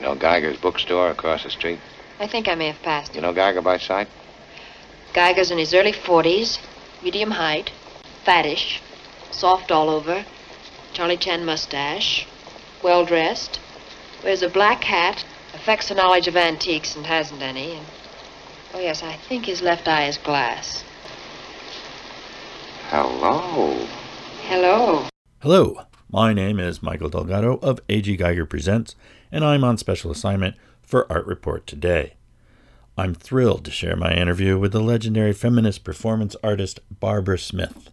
You know Geiger's bookstore across the street? I think I may have passed You know Geiger by sight? Geiger's in his early 40s, medium height, fattish, soft all over, Charlie Chan mustache, well dressed, wears a black hat, affects a knowledge of antiques and hasn't any. And, oh, yes, I think his left eye is glass. Hello. Hello. Hello, my name is Michael Delgado of AG Geiger Presents, and I'm on special assignment for Art Report today. I'm thrilled to share my interview with the legendary feminist performance artist Barbara Smith.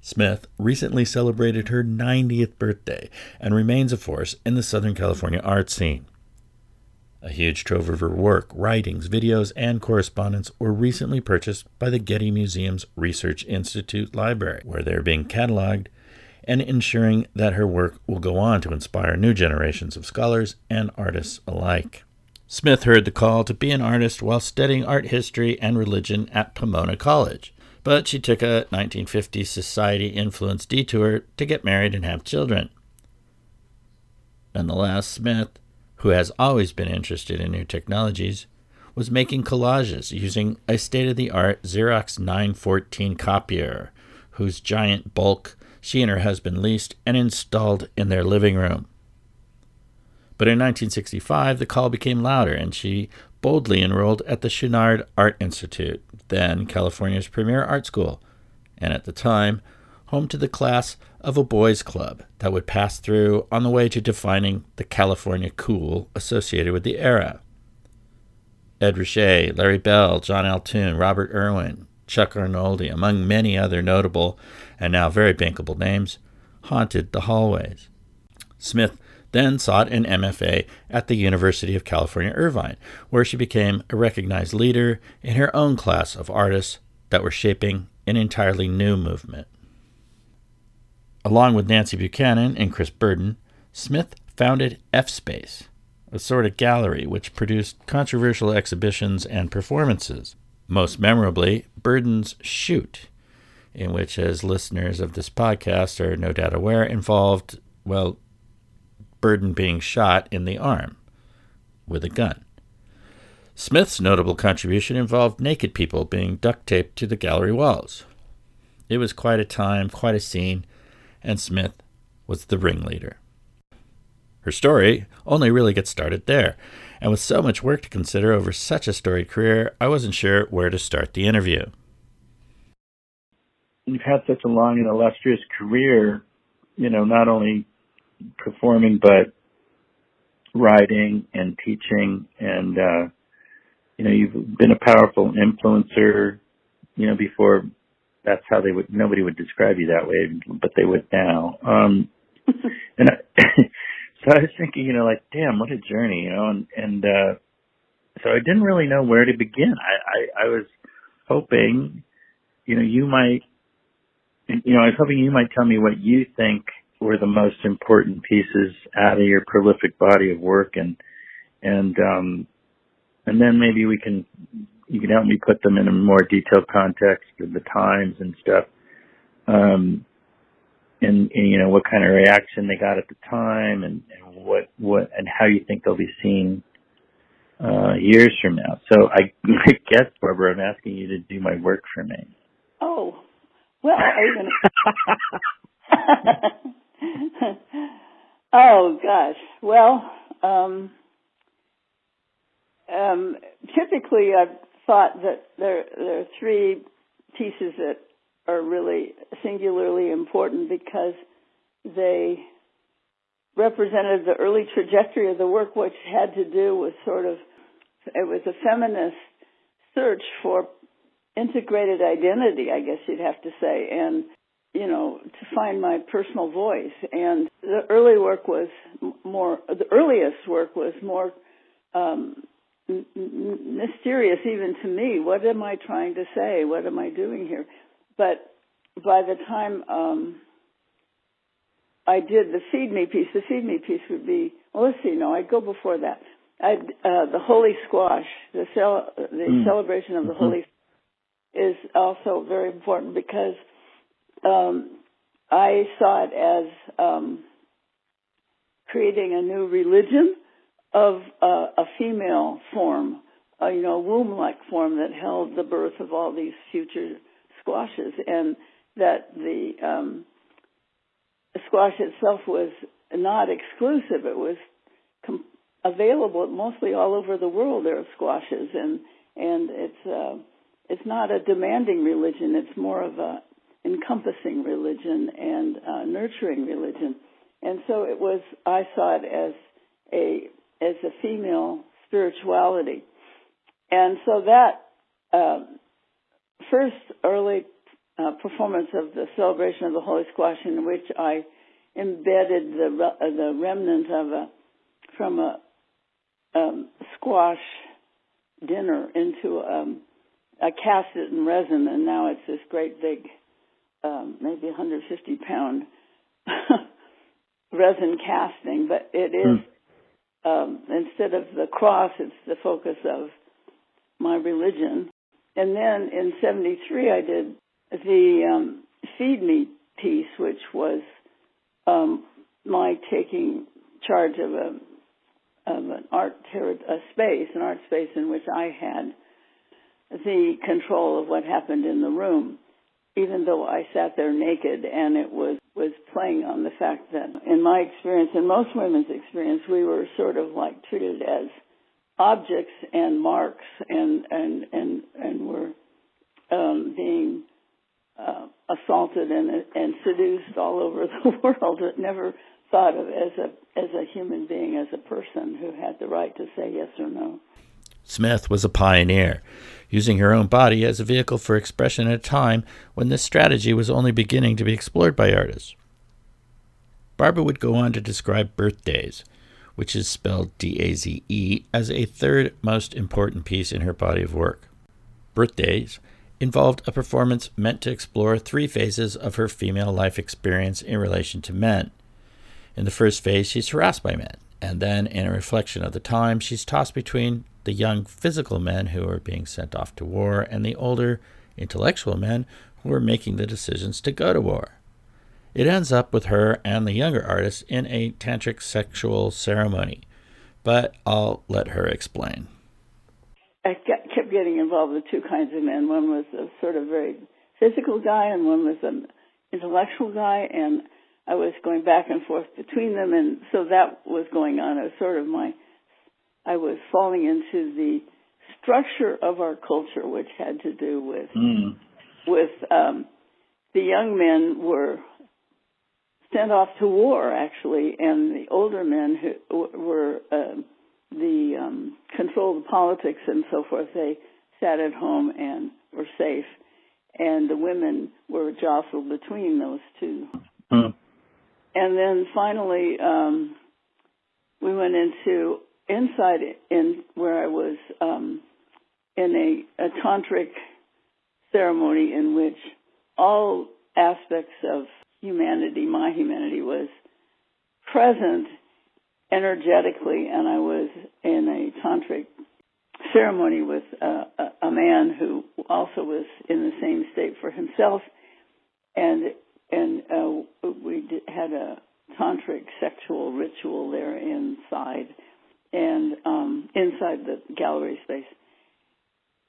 Smith recently celebrated her 90th birthday and remains a force in the Southern California art scene. A huge trove of her work, writings, videos, and correspondence were recently purchased by the Getty Museum's Research Institute Library, where they're being cataloged and ensuring that her work will go on to inspire new generations of scholars and artists alike. Smith heard the call to be an artist while studying art history and religion at Pomona College, but she took a 1950s society influenced detour to get married and have children. Nonetheless, Smith, who has always been interested in new technologies, was making collages using a state of the art Xerox 914 copier, whose giant bulk she and her husband leased and installed in their living room. But in 1965, the call became louder, and she boldly enrolled at the Chouinard Art Institute, then California's premier art school, and at the time, home to the class of a boys' club that would pass through on the way to defining the California cool associated with the era. Ed Ruscha, Larry Bell, John Altoon, Robert Irwin, Chuck Arnoldi, among many other notable and now very bankable names, haunted the hallways. Smith then sought an MFA at the University of California, Irvine, where she became a recognized leader in her own class of artists that were shaping an entirely new movement. Along with Nancy Buchanan and Chris Burden, Smith founded F Space, a sort of gallery which produced controversial exhibitions and performances. Most memorably, Burden's Shoot, in which, as listeners of this podcast are no doubt aware, involved, well, Burden being shot in the arm with a gun. Smith's notable contribution involved naked people being duct taped to the gallery walls. It was quite a time, quite a scene, and Smith was the ringleader. Her story only really gets started there, and with so much work to consider over such a storied career, I wasn't sure where to start the interview. You've had such a long and illustrious career, you know, not only performing but writing and teaching. And uh you know you've been a powerful influencer you know before that's how they would nobody would describe you that way but they would now. Um and I, so I was thinking you know like damn what a journey you know and and uh so I didn't really know where to begin. I I, I was hoping you know you might you know I was hoping you might tell me what you think were the most important pieces out of your prolific body of work and and um and then maybe we can you can help me put them in a more detailed context of the times and stuff. Um and, and you know what kind of reaction they got at the time and, and what what and how you think they'll be seen uh years from now so i I guess barbara i'm asking you to do my work for me Oh, well, are you gonna? oh gosh. Well, um, um, typically I've thought that there there are three pieces that are really singularly important because they represented the early trajectory of the work, which had to do with sort of it was a feminist search for integrated identity, I guess you'd have to say, and you know, to find my personal voice. And the early work was more, the earliest work was more um, mysterious even to me. What am I trying to say? What am I doing here? But by the time um, I did the Feed Me piece, the Feed Me piece would be, well, let's see, no, I'd go before that. I'd, uh, the Holy Squash, the, cel- the Mm. celebration of the Mhm. Holy is also very important because um, I saw it as um, creating a new religion of uh, a female form, uh, you know, womb-like form that held the birth of all these future squashes, and that the um, squash itself was not exclusive. It was com- available mostly all over the world. There are squashes, and and it's uh, it's not a demanding religion. It's more of a encompassing religion and uh, nurturing religion. And so it was. I saw it as a as a female spirituality, and so that uh, first early uh, performance of the celebration of the Holy Squash, in which I embedded the uh, the remnant of a from a um, squash dinner into um, I cast it in resin, and now it's this great big, um, maybe 150 pound resin casting. But it is hmm. um, instead of the cross, it's the focus of my religion. And then in '73, I did the um, Feed Me piece, which was um, my taking charge of a of an art ter- a space, an art space in which I had the control of what happened in the room, even though I sat there naked and it was was playing on the fact that in my experience, in most women's experience, we were sort of like treated as objects and marks and and and and were um, being uh, assaulted and and seduced all over the world. It never thought of as a as a human being, as a person who had the right to say yes or no. Smith was a pioneer, using her own body as a vehicle for expression at a time when this strategy was only beginning to be explored by artists. Barbara would go on to describe Birthdaze, which is spelled D A Z E, as a third most important piece in her body of work. Birthdaze involved a performance meant to explore three phases of her female life experience in relation to men. In the first phase, she's harassed by men, and then, in a reflection of the time, she's tossed between the young physical men who are being sent off to war and the older intellectual men who are making the decisions to go to war. It ends up with her and the younger artist in a tantric sexual ceremony, but I'll let her explain. I kept getting involved with two kinds of men. One was a sort of very physical guy, and one was an intellectual guy, and I was going back and forth between them, and so that was going on. It was sort of my, I was falling into the structure of our culture, which had to do with, mm. with um, the young men were sent off to war actually, and the older men who were uh, the um, the politics and so forth. They sat at home and were safe, and the women were jostled between those two. Mm and then finally um, we went into inside in where I was um, in a, a tantric ceremony in which all aspects of humanity, my humanity, was present energetically, and I was in a tantric ceremony with a, a, a man who also was in the same state for himself, and and uh, we did, had a tantric sexual ritual there inside and um, inside the gallery space.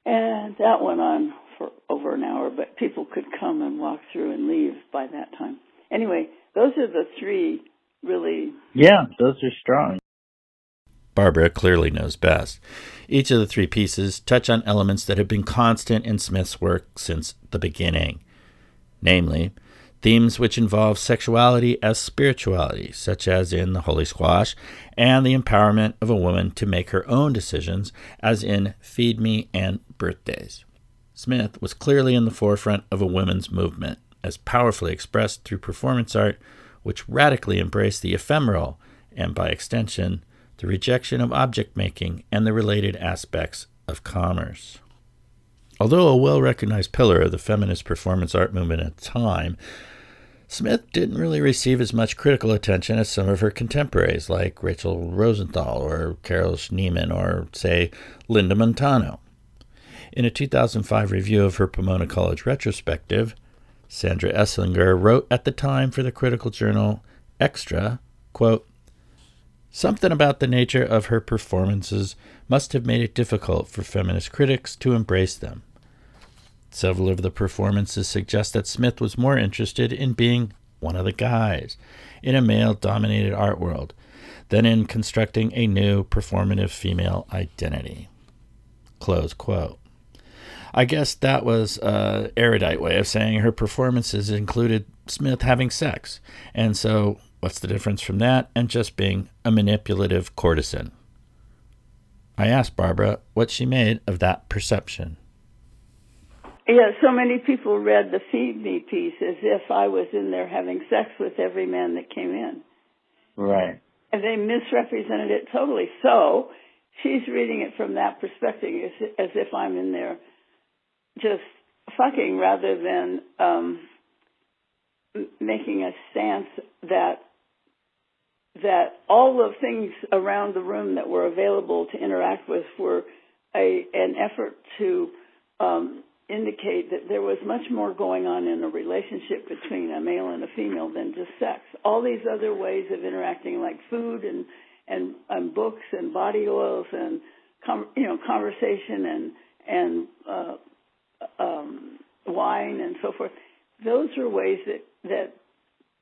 And that went on for over an hour, but people could come and walk through and leave by that time. Anyway, those are the three really. Yeah, those are strong. Barbara clearly knows best. Each of the three pieces touch on elements that have been constant in Smith's work since the beginning, namely, themes which involve sexuality as spirituality, such as in The Holy Squash, and the empowerment of a woman to make her own decisions, as in Feed Me and Birthdaze. Smith was clearly in the forefront of a women's movement, as powerfully expressed through performance art, which radically embraced the ephemeral and, by extension, the rejection of object making and the related aspects of commerce. Although a well recognized pillar of the feminist performance art movement at the time, Smith didn't really receive as much critical attention as some of her contemporaries, like Rachel Rosenthal or Carol Schneemann or, say, Linda Montano. In a 2005 review of her Pomona College retrospective, Sandra Esslinger wrote at the time for the critical journal X-TRA, quote, Something about the nature of her performances must have made it difficult for feminist critics to embrace them. Several of the performances suggest that Smith was more interested in being one of the guys in a male dominated art world than in constructing a new performative female identity. Close quote. I guess that was an erudite way of saying her performances included Smith having sex. And so, what's the difference from that and just being a manipulative courtesan? I asked Barbara what she made of that perception. Yeah, so many people read the Feed Me piece as if I was in there having sex with every man that came in. Right. And they misrepresented it totally. So she's reading it from that perspective as, as if I'm in there just fucking rather than um, making a stance that that all the things around the room that were available to interact with were a an effort to um, indicate that there was much more going on in a relationship between a male and a female than just sex. All these other ways of interacting, like food and and, and books and body oils and com- you know conversation and and uh, um, wine and so forth. Those are ways that that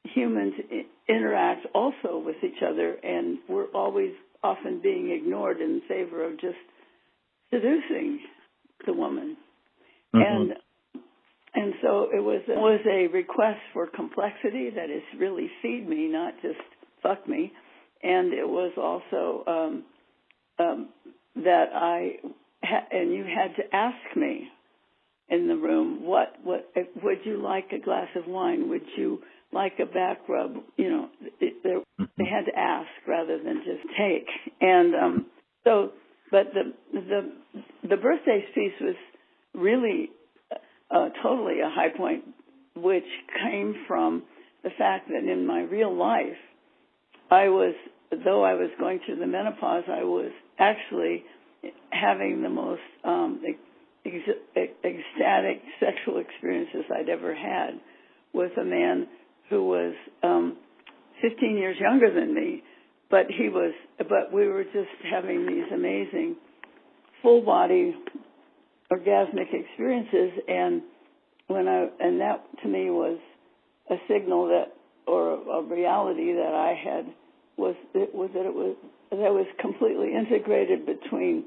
humans I- interact also with each other, and we're always often being ignored in favor of just seducing the woman. Mhm. And and so it was it was a request for complexity that is really feed me, not just fuck me. And it was also um, um, that I ha- and you had to ask me in the room what what would you like a glass of wine? Would you like a back rub? You know, they, they had to ask rather than just take. And um, so, but the the the Birthdaze piece was really uh, totally a high point, which came from the fact that in my real life, I was, though I was going through the menopause, I was actually having the most um, ex- ecstatic sexual experiences I'd ever had with a man who was um, 15 years younger than me, but he was, but we were just having these amazing full body orgasmic experiences and when I and that to me was a signal that or a reality that I had was it was that it was that was completely integrated between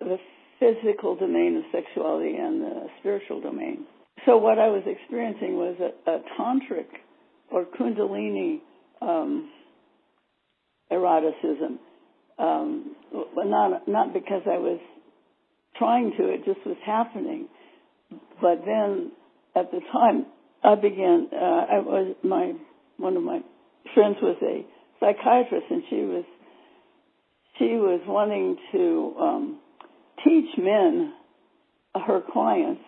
the physical domain of sexuality and the spiritual domain. So what I was experiencing was a, a tantric or kundalini um, eroticism, um, not not because I was trying to, it just was happening. But then at the time, I began, uh, I was, my, one of my friends was a psychiatrist and she was, she was wanting to, um, teach men, uh, her clients,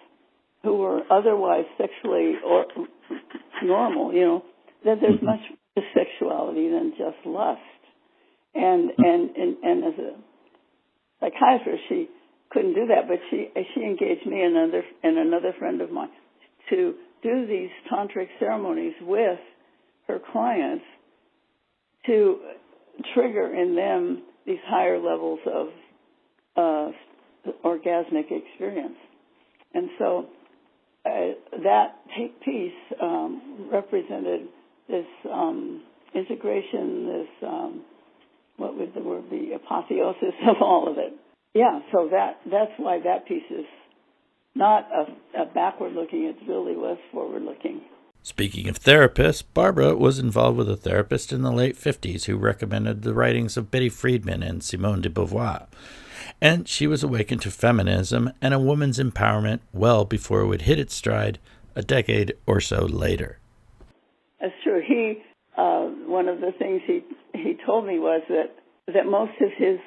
who were otherwise sexually or normal, you know, that there's mm-hmm. much more sexuality than just lust. And, mm-hmm. and, and, and as a psychiatrist, she, couldn't do that, but she she engaged me and another and another friend of mine to do these tantric ceremonies with her clients to trigger in them these higher levels of uh, orgasmic experience, and so uh, that piece um, represented this um, integration, this um, what would the word be, apotheosis of all of it yeah, so that that's why that piece is not a, a backward looking; it's really was forward looking. Speaking of therapists, Barbara was involved with a therapist in the late 50s who recommended the writings of Betty Friedan and Simone de Beauvoir. And she was awakened to feminism and a woman's empowerment well before it would hit its stride a decade or so later. That's true. He, uh, one of the things he he told me was that that most of his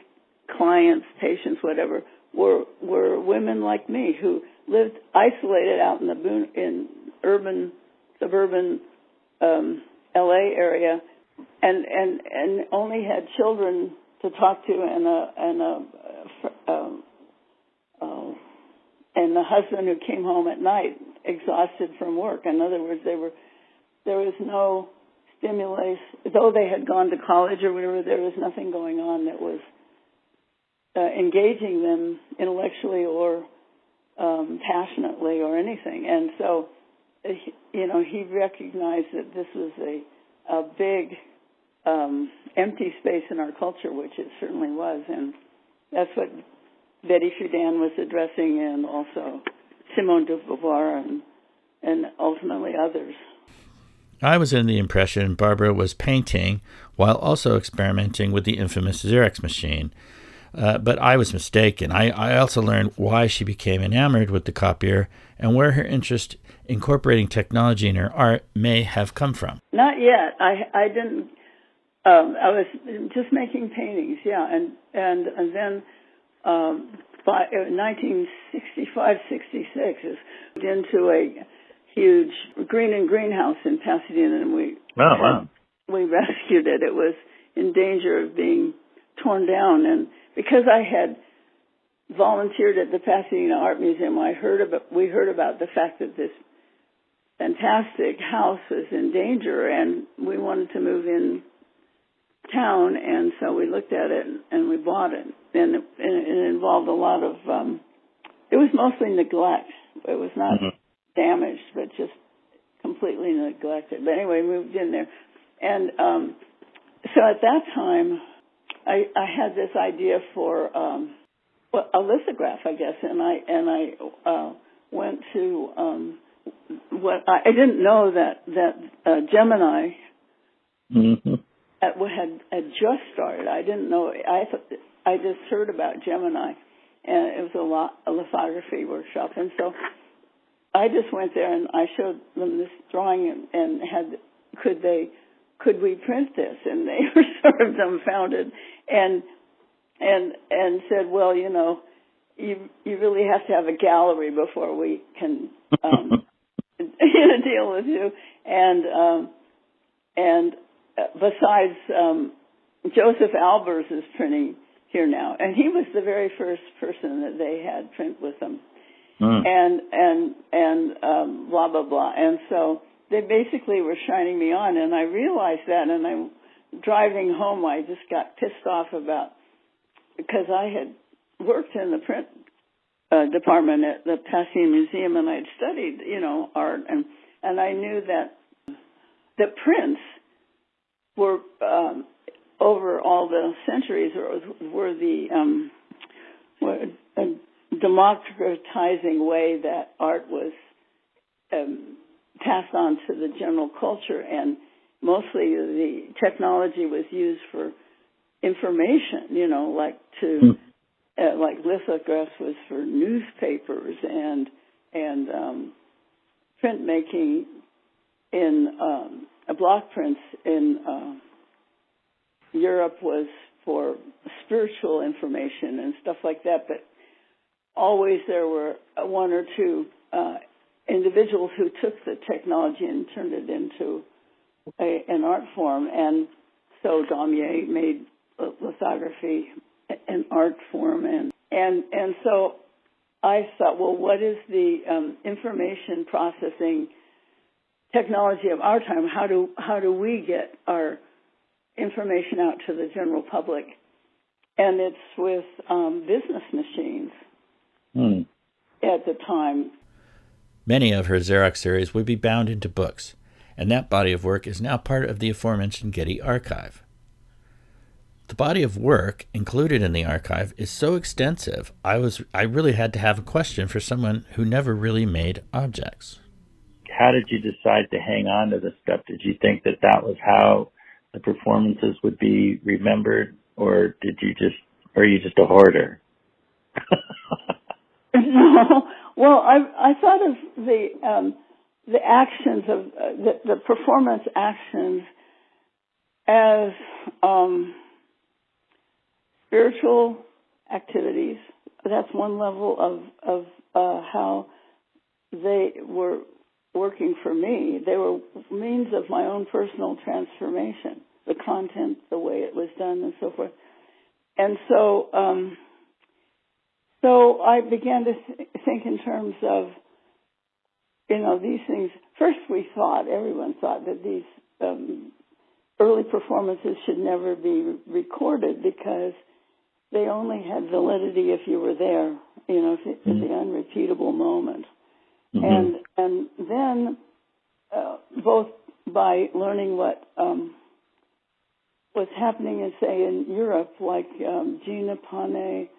clients, patients, whatever, were were women like me who lived isolated out in the boon, in urban, suburban um, L.A. area, and and and only had children to talk to and a and a um, uh, and the husband who came home at night exhausted from work. In other words, they were there was no stimulus, though they had gone to college or whatever, there was nothing going on that was uh, engaging them intellectually or um, passionately or anything. And so, uh, you know, he recognized that this was a, a big um, empty space in our culture, which it certainly was. And that's what Betty Friedan was addressing, and also Simone de Beauvoir and, and ultimately others. I was in the impression Barbara was painting while also experimenting with the infamous Xerox machine. Uh, but I was mistaken. I, I also learned why she became enamored with the copier and where her interest incorporating technology in her art may have come from. Not yet. I I didn't. Um, I was just making paintings, yeah, and and and then um, by 1965, 66 is into a huge Greene and Greene house in Pasadena, and we oh, wow. we rescued it. It was in danger of being torn down, and because I had volunteered at the Pasadena Art Museum, I heard about we heard about the fact that this fantastic house was in danger, and we wanted to move in town, and so we looked at it and we bought it, and it, and it involved a lot of. um It was mostly neglect. It was not mm-hmm. damaged, but just completely neglected. But anyway, moved in there, and um so at that time I, I had this idea for um, well, a lithograph, I guess, and I and I uh, went to um, what I, I didn't know that that uh, Gemini mm-hmm. had, had had just started. I didn't know. I th- I just heard about Gemini, and it was a lot a lithography workshop, and so I just went there and I showed them this drawing and, and had could they could we print this? And they were sort of dumbfounded and and and said, well, you know, you you really have to have a gallery before we can um, deal with you. And um, and uh, besides, um, Josef Albers is printing here now, and he was the very first person that they had print with them. Mm. And and and um, blah blah blah. And so they basically were shining me on, and I realized that, and I'm driving home. I just got pissed off about because I had worked in the print uh, department at the Pasadena Museum, and I'd studied, you know, art, and and I knew that the prints were um, over all the centuries were, were the um, democratizing way that art was um, passed on to the general culture and mostly the technology was used for information you know like to mm. uh, like lithographs was for newspapers and and um printmaking in um block prints in uh Europe was for spiritual information and stuff like that but always there were one or two uh individuals who took the technology and turned it into a, an art form. And so Daumier made lithography an art form, and and and so I thought, well, what is the um, information processing technology of our time? How do how do we get our information out to the general public? And it's with um, business machines. Hmm. At the time, Many of her Xerox series would be bound into books, and that body of work is now part of the aforementioned Getty archive. The body of work included in the archive is so extensive, I was I really had to have a question for someone who never really made objects. How did you decide to hang on to this stuff? Did you think that that was how the performances would be remembered, or did you just, or are you just a hoarder? no, well, I I thought of the um, the actions of uh, the, the performance actions as um, spiritual activities. That's one level of of uh, how they were working for me. They were means of my own personal transformation, the content, the way it was done, and so forth. And so. Um, so I began to th- think in terms of, you know, these things. First, we thought, everyone thought that these um, early performances should never be recorded because they only had validity if you were there. You know, if it's the unrepeatable moment. Mhm. And and then uh, both by learning what um, was happening in say in Europe, like um, Gina Pane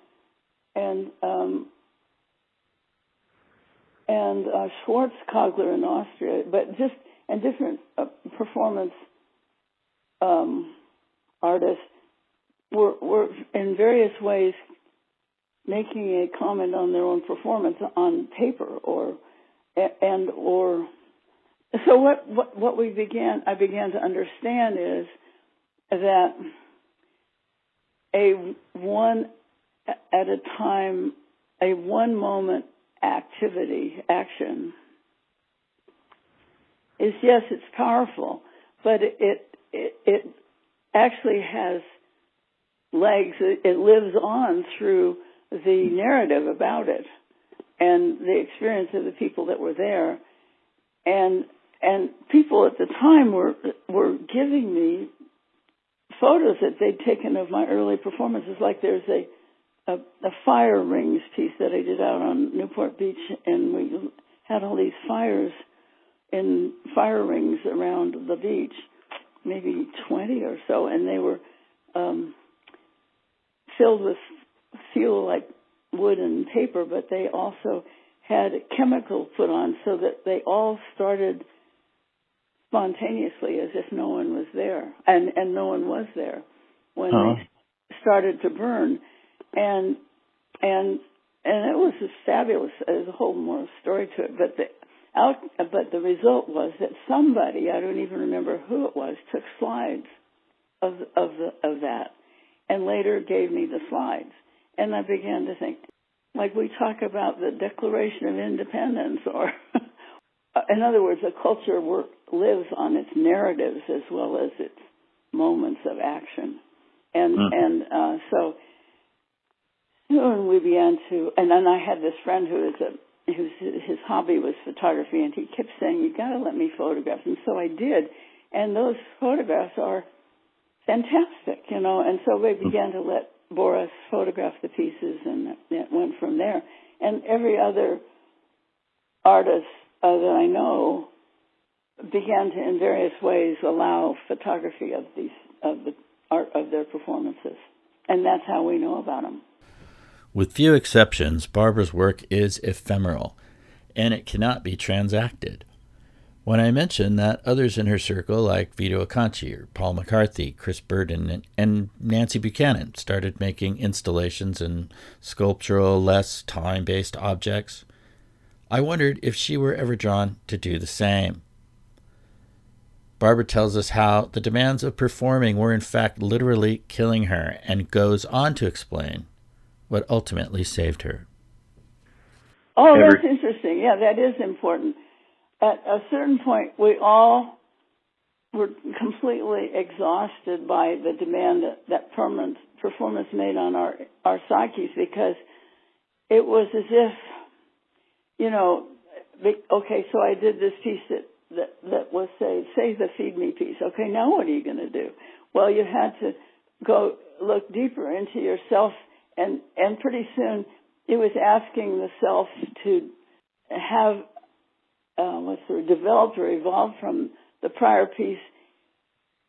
and um, and uh, Schwarzkogler in Austria, but just and different uh, performance um, artists were were in various ways making a comment on their own performance on paper or and or so what what, what we began I began to understand is that a one at a time a one moment activity action is yes it's powerful but it it, it actually has legs. It, it lives on through the narrative about it and the experience of the people that were there. And and people at the time were were giving me photos that they'd taken of my early performances like there's a a, a fire rings piece that I did out on Newport Beach and we had all these fires in fire rings around the beach maybe 20 or so and they were um filled with fuel like wood and paper, but they also had chemical put on so that they all started spontaneously as if no one was there, and and no one was there when Huh. they started to burn, and and and it was fabulous. There's a whole more story to it, but the out, but the result was that somebody I don't even remember who it was took slides of of the, of that, and later gave me the slides and I began to think, like we talk about the Declaration of Independence, or in other words, a culture work lives on its narratives as well as its moments of action, and Mm. and uh, so soon we began to, and then I had this friend who is a whose his hobby was photography, and he kept saying, "You got to let me photograph," and so I did, and those photographs are fantastic, you know, and so we began to let Boris photographed the pieces, and it went from there. And every other artist uh, that I know began to, in various ways, allow photography of these of the art of their performances, and that's how we know about them. With few exceptions, Barbara's work is ephemeral, and it cannot be transacted. When I mention that others in her circle, like Vito Acconci or Paul McCarthy, Chris Burden, and Nancy Buchanan, started making installations and sculptural, less time based objects, I wondered if she were ever drawn to do the same. Barbara tells us how the demands of performing were in fact literally killing her and goes on to explain what ultimately saved her. Oh, Ever- that's interesting. Yeah, that is important. At a certain point, we all were completely exhausted by the demand that, that permanent performance made on our our psyches because it was as if, you know, okay, so I did this piece that that that was say say the feed me piece. Okay, now what are you going to do? Well, you had to go look deeper into yourself, and and pretty soon it was asking the self to have uh, what's the word, developed or evolved from the prior piece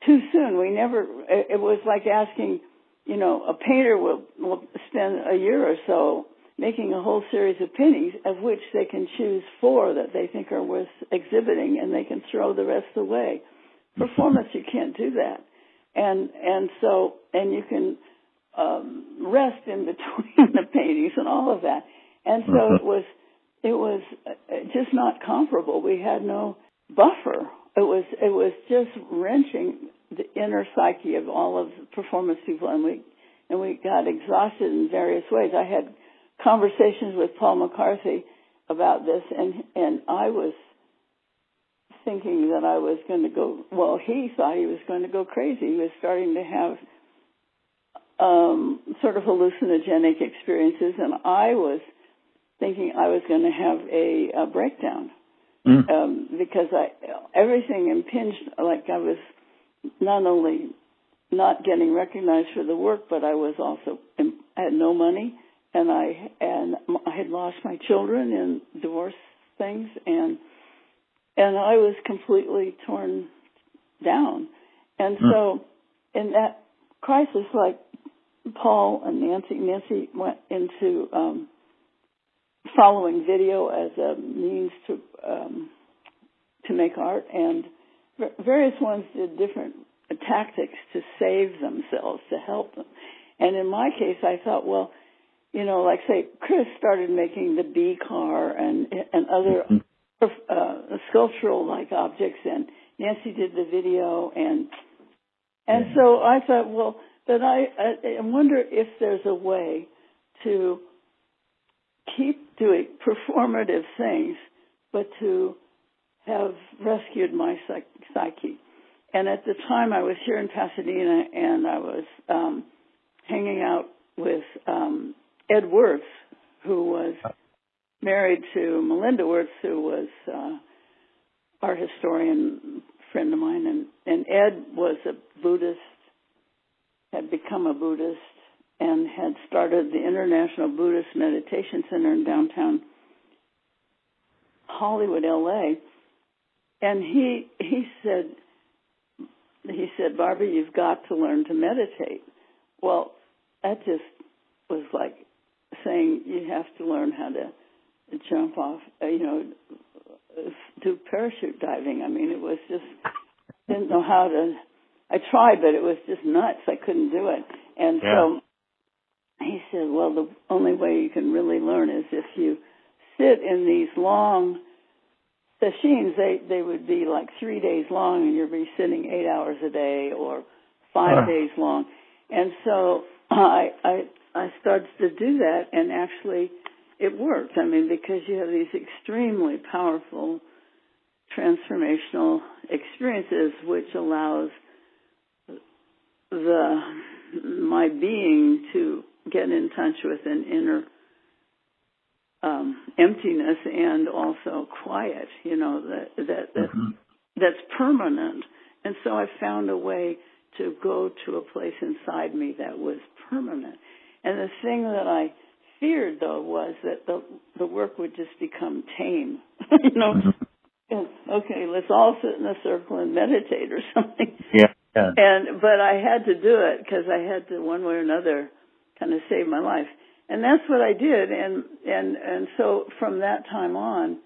too soon. We never. It, it was like asking, you know, a painter will will spend a year or so making a whole series of paintings, of which they can choose four that they think are worth exhibiting, and they can throw the rest away. Performance, you can't do that, and and so and you can um, rest in between the paintings and all of that. And so Mhm. it was it was uh, just not comparable. We had no buffer. It was it was just wrenching the inner psyche of all of the performance people, and we and we got exhausted in various ways. I had conversations with Paul McCarthy about this, and and I was thinking that I was going to go. Well, he thought he was going to go crazy. He was starting to have um, sort of hallucinogenic experiences, and I was thinking I was going to have a, a breakdown Mm. um, because I everything impinged like I was not only not getting recognized for the work, but I was also I had no money, and I and I had lost my children in divorce things, and and I was completely torn down, and hmm. so in that crisis, like Paul and Nancy, Nancy went into um, following video as a means to um, to make art, and various ones did different tactics to save themselves, to help them. And in my case, I thought, well, you know, like say Chris started making the bee car and and other mm-hmm. uh, sculptural like objects, and Nancy did the video, and and so I thought, well, but I I wonder if there's a way to keep doing performative things, but to have rescued my psyche. And at the time, I was here in Pasadena, and I was um, hanging out with um, Ed Wortz, who was married to Melinda Wortz, who was uh, art historian friend of mine, and and Ed was a Buddhist, had become a Buddhist, and had started the International Buddhist Meditation Center in downtown Hollywood, L.A. And he he said he said, Barbara, you've got to learn to meditate. Well, that just was like saying you have to learn how to jump off, uh, you know, do parachute diving. I mean, it was just didn't know how to. I tried, but it was just nuts. I couldn't do it. And yeah. so he said, "Well, the only way you can really learn is if you sit in these long sessions. They they would be like three days long, and you'd be sitting eight hours a day or five uh. days long. And so I I I started to do that, and actually it worked. I mean, because you have these extremely powerful transformational experiences, which allows the my being to get in touch with an inner um, emptiness and also quiet. You know that that, that mm-hmm. that's permanent. And so I found a way to go to a place inside me that was permanent. And the thing that I feared though was that the the work would just become tame. you know, mm-hmm okay, let's all sit in a circle and meditate or something. Yeah. yeah. And but I had to do it because I had to one way or another kind of saved my life, and that's what I did. And and and so from that time on,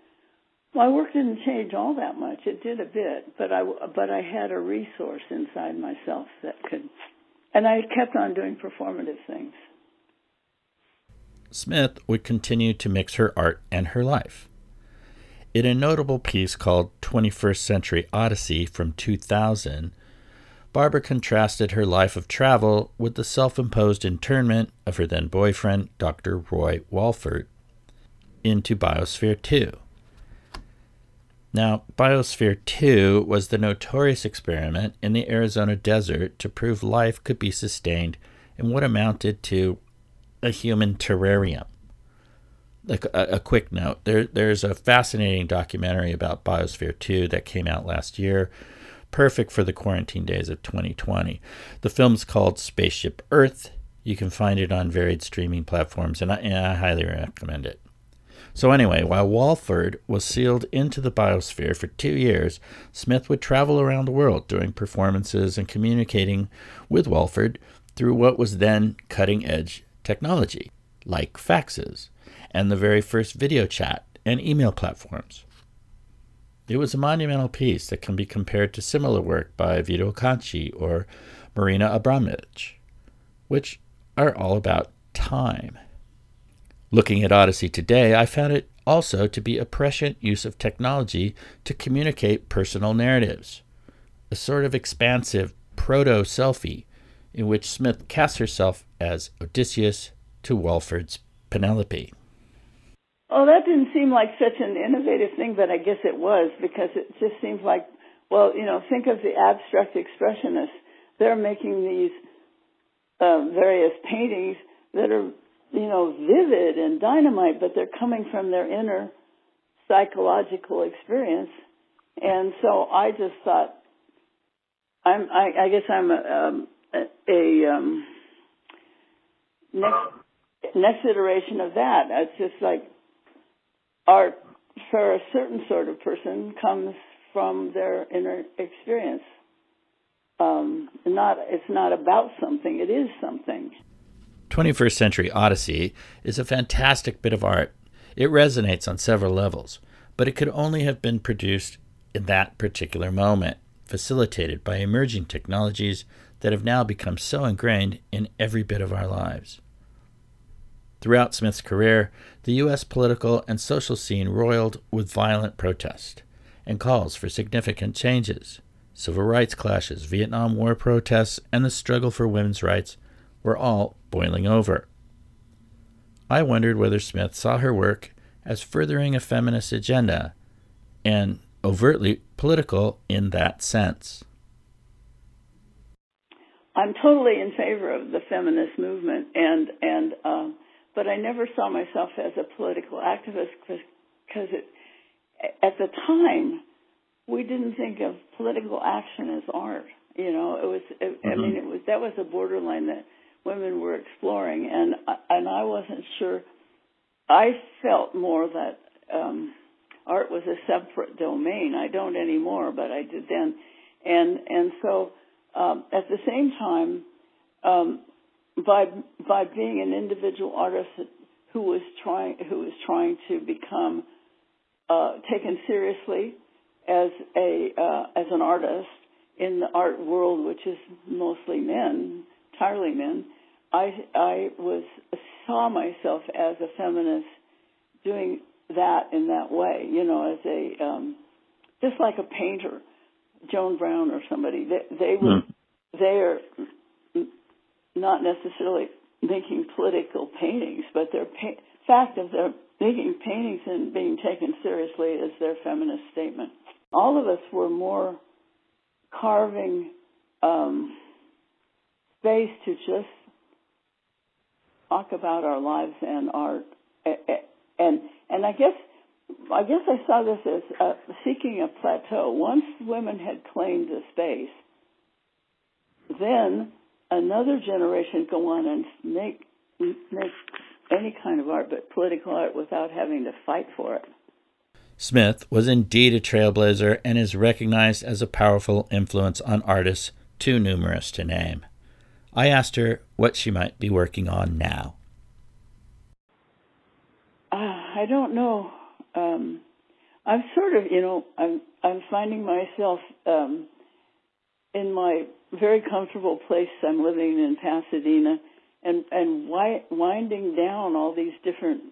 my work didn't change all that much. It did a bit, but I but I had a resource inside myself that could, and I kept on doing performative things. Smith would continue to mix her art and her life. In a notable piece called 21st Century Odyssey from 2000, Barbara contrasted her life of travel with the self imposed internment of her then boyfriend, Dr. Roy Walford, into Biosphere 2. Now, Biosphere 2 was the notorious experiment in the Arizona desert to prove life could be sustained in what amounted to a human terrarium like a, a, quick note there there's a fascinating documentary about biosphere 2 that came out last year perfect for the quarantine days of 2020 the film's called spaceship earth. You can find it on varied streaming platforms and I, and I highly recommend it. So anyway while walford was sealed into the biosphere for two years smith would travel around the world doing performances and communicating with walford through what was then cutting edge technology like faxes and the very first video chat and email platforms. It was a monumental piece that can be compared to similar work by Vito Acconci or Marina Abramović, which are all about time. Looking at Odyssey today, I found it also to be a prescient use of technology to communicate personal narratives, a sort of expansive proto selfie in which Smith casts herself as Odysseus to Walford's Penelope. Oh, that didn't seem like such an innovative thing, but I guess it was because it just seems like, well, you know, think of the abstract expressionists. They're making these uh, various paintings that are, you know, vivid and dynamite, but they're coming from their inner psychological experience. And so I just thought, I'm, I, I guess I'm a, um, a, a um, next next iteration of that. It's just like art for a certain sort of person comes from their inner experience. Um, not it's not about something; it is something. 21st Century Odyssey is a fantastic bit of art. It resonates on several levels, but it could only have been produced in that particular moment, facilitated by emerging technologies that have now become so ingrained in every bit of our lives. Throughout Smith's career, the U.S. political and social scene roiled with violent protest and calls for significant changes. Civil rights clashes, Vietnam War protests, and the struggle for women's rights were all boiling over. I wondered whether Smith saw her work as furthering a feminist agenda and overtly political in that sense. I'm totally in favor of the feminist movement, and and um, but I never saw myself as a political activist because it at the time we didn't think of political action as art. You know, it was. It, mm-hmm. I mean, it was that was a borderline that women were exploring, and and I wasn't sure. I felt more that um, art was a separate domain. I don't anymore, but I did then, and and so um, at the same time, um, by by being an individual artist who was trying who was trying to become uh, taken seriously as a uh, as an artist in the art world, which is mostly men, entirely men, I I was saw myself as a feminist doing that in that way, you know, as a um, just like a painter, Joan Brown or somebody. They, they were mm. they are not necessarily making political paintings, but their pa- fact of their making paintings and being taken seriously is their feminist statement. All of us were more carving um, space to just talk about our lives and art, and and I guess I guess I saw this as uh, seeking a plateau. Once women had claimed the space, then another generation go on and make make any kind of art, but political art, without having to fight for it. Smith was indeed a trailblazer and is recognized as a powerful influence on artists too numerous to name. I asked her what she might be working on now. Uh, I don't know. Um, I'm sort of, you know, I'm I'm finding myself um, in my very comfortable place. I'm living in Pasadena, and and wi- winding down all these different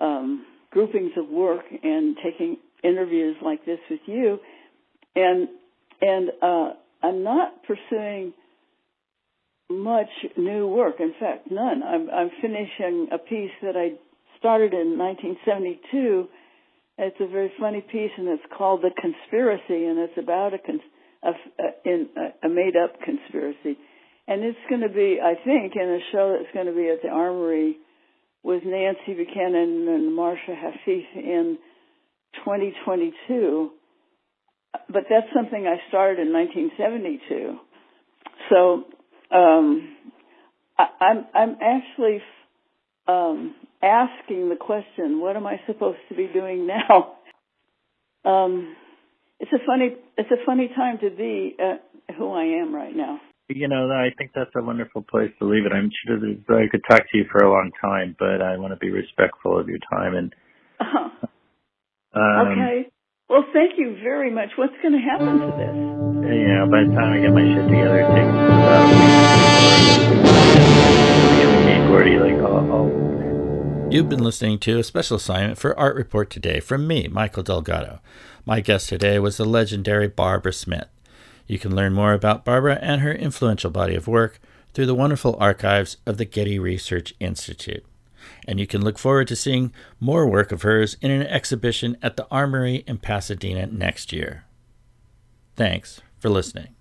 um, groupings of work and taking interviews like this with you, and and uh, I'm not pursuing much new work. In fact, none. I'm, I'm finishing a piece that I started in 1972. It's a very funny piece, and it's called "The Conspiracy," and it's about a, cons- a, a, in, a, a made-up conspiracy. And it's going to be, I think, in a show that's going to be at the Armory with Nancy Buchanan and Marcia Hafif in 2022. But that's something I started in 1972. So um, I, I'm I'm actually um, asking the question, what am I supposed to be doing now? Um, it's a funny it's a funny time to be uh, who I am right now. You know, I think that's a wonderful place to leave it. I'm sure I could talk to you for a long time, but I want to be respectful of your time and. Uh-huh. Um, okay. Well, thank you very much. What's going to happen to this? Yeah, by the time I get my shit together, it takes about Gordy, like, I'll, I'll... You've been listening to a special assignment for Art Report today from me, Michael Delgado. My guest today was the legendary Barbara Smith. You can learn more about Barbara and her influential body of work through the wonderful archives of the Getty Research Institute and you can look forward to seeing more work of hers in an exhibition at the Armory in Pasadena next year. Thanks for listening.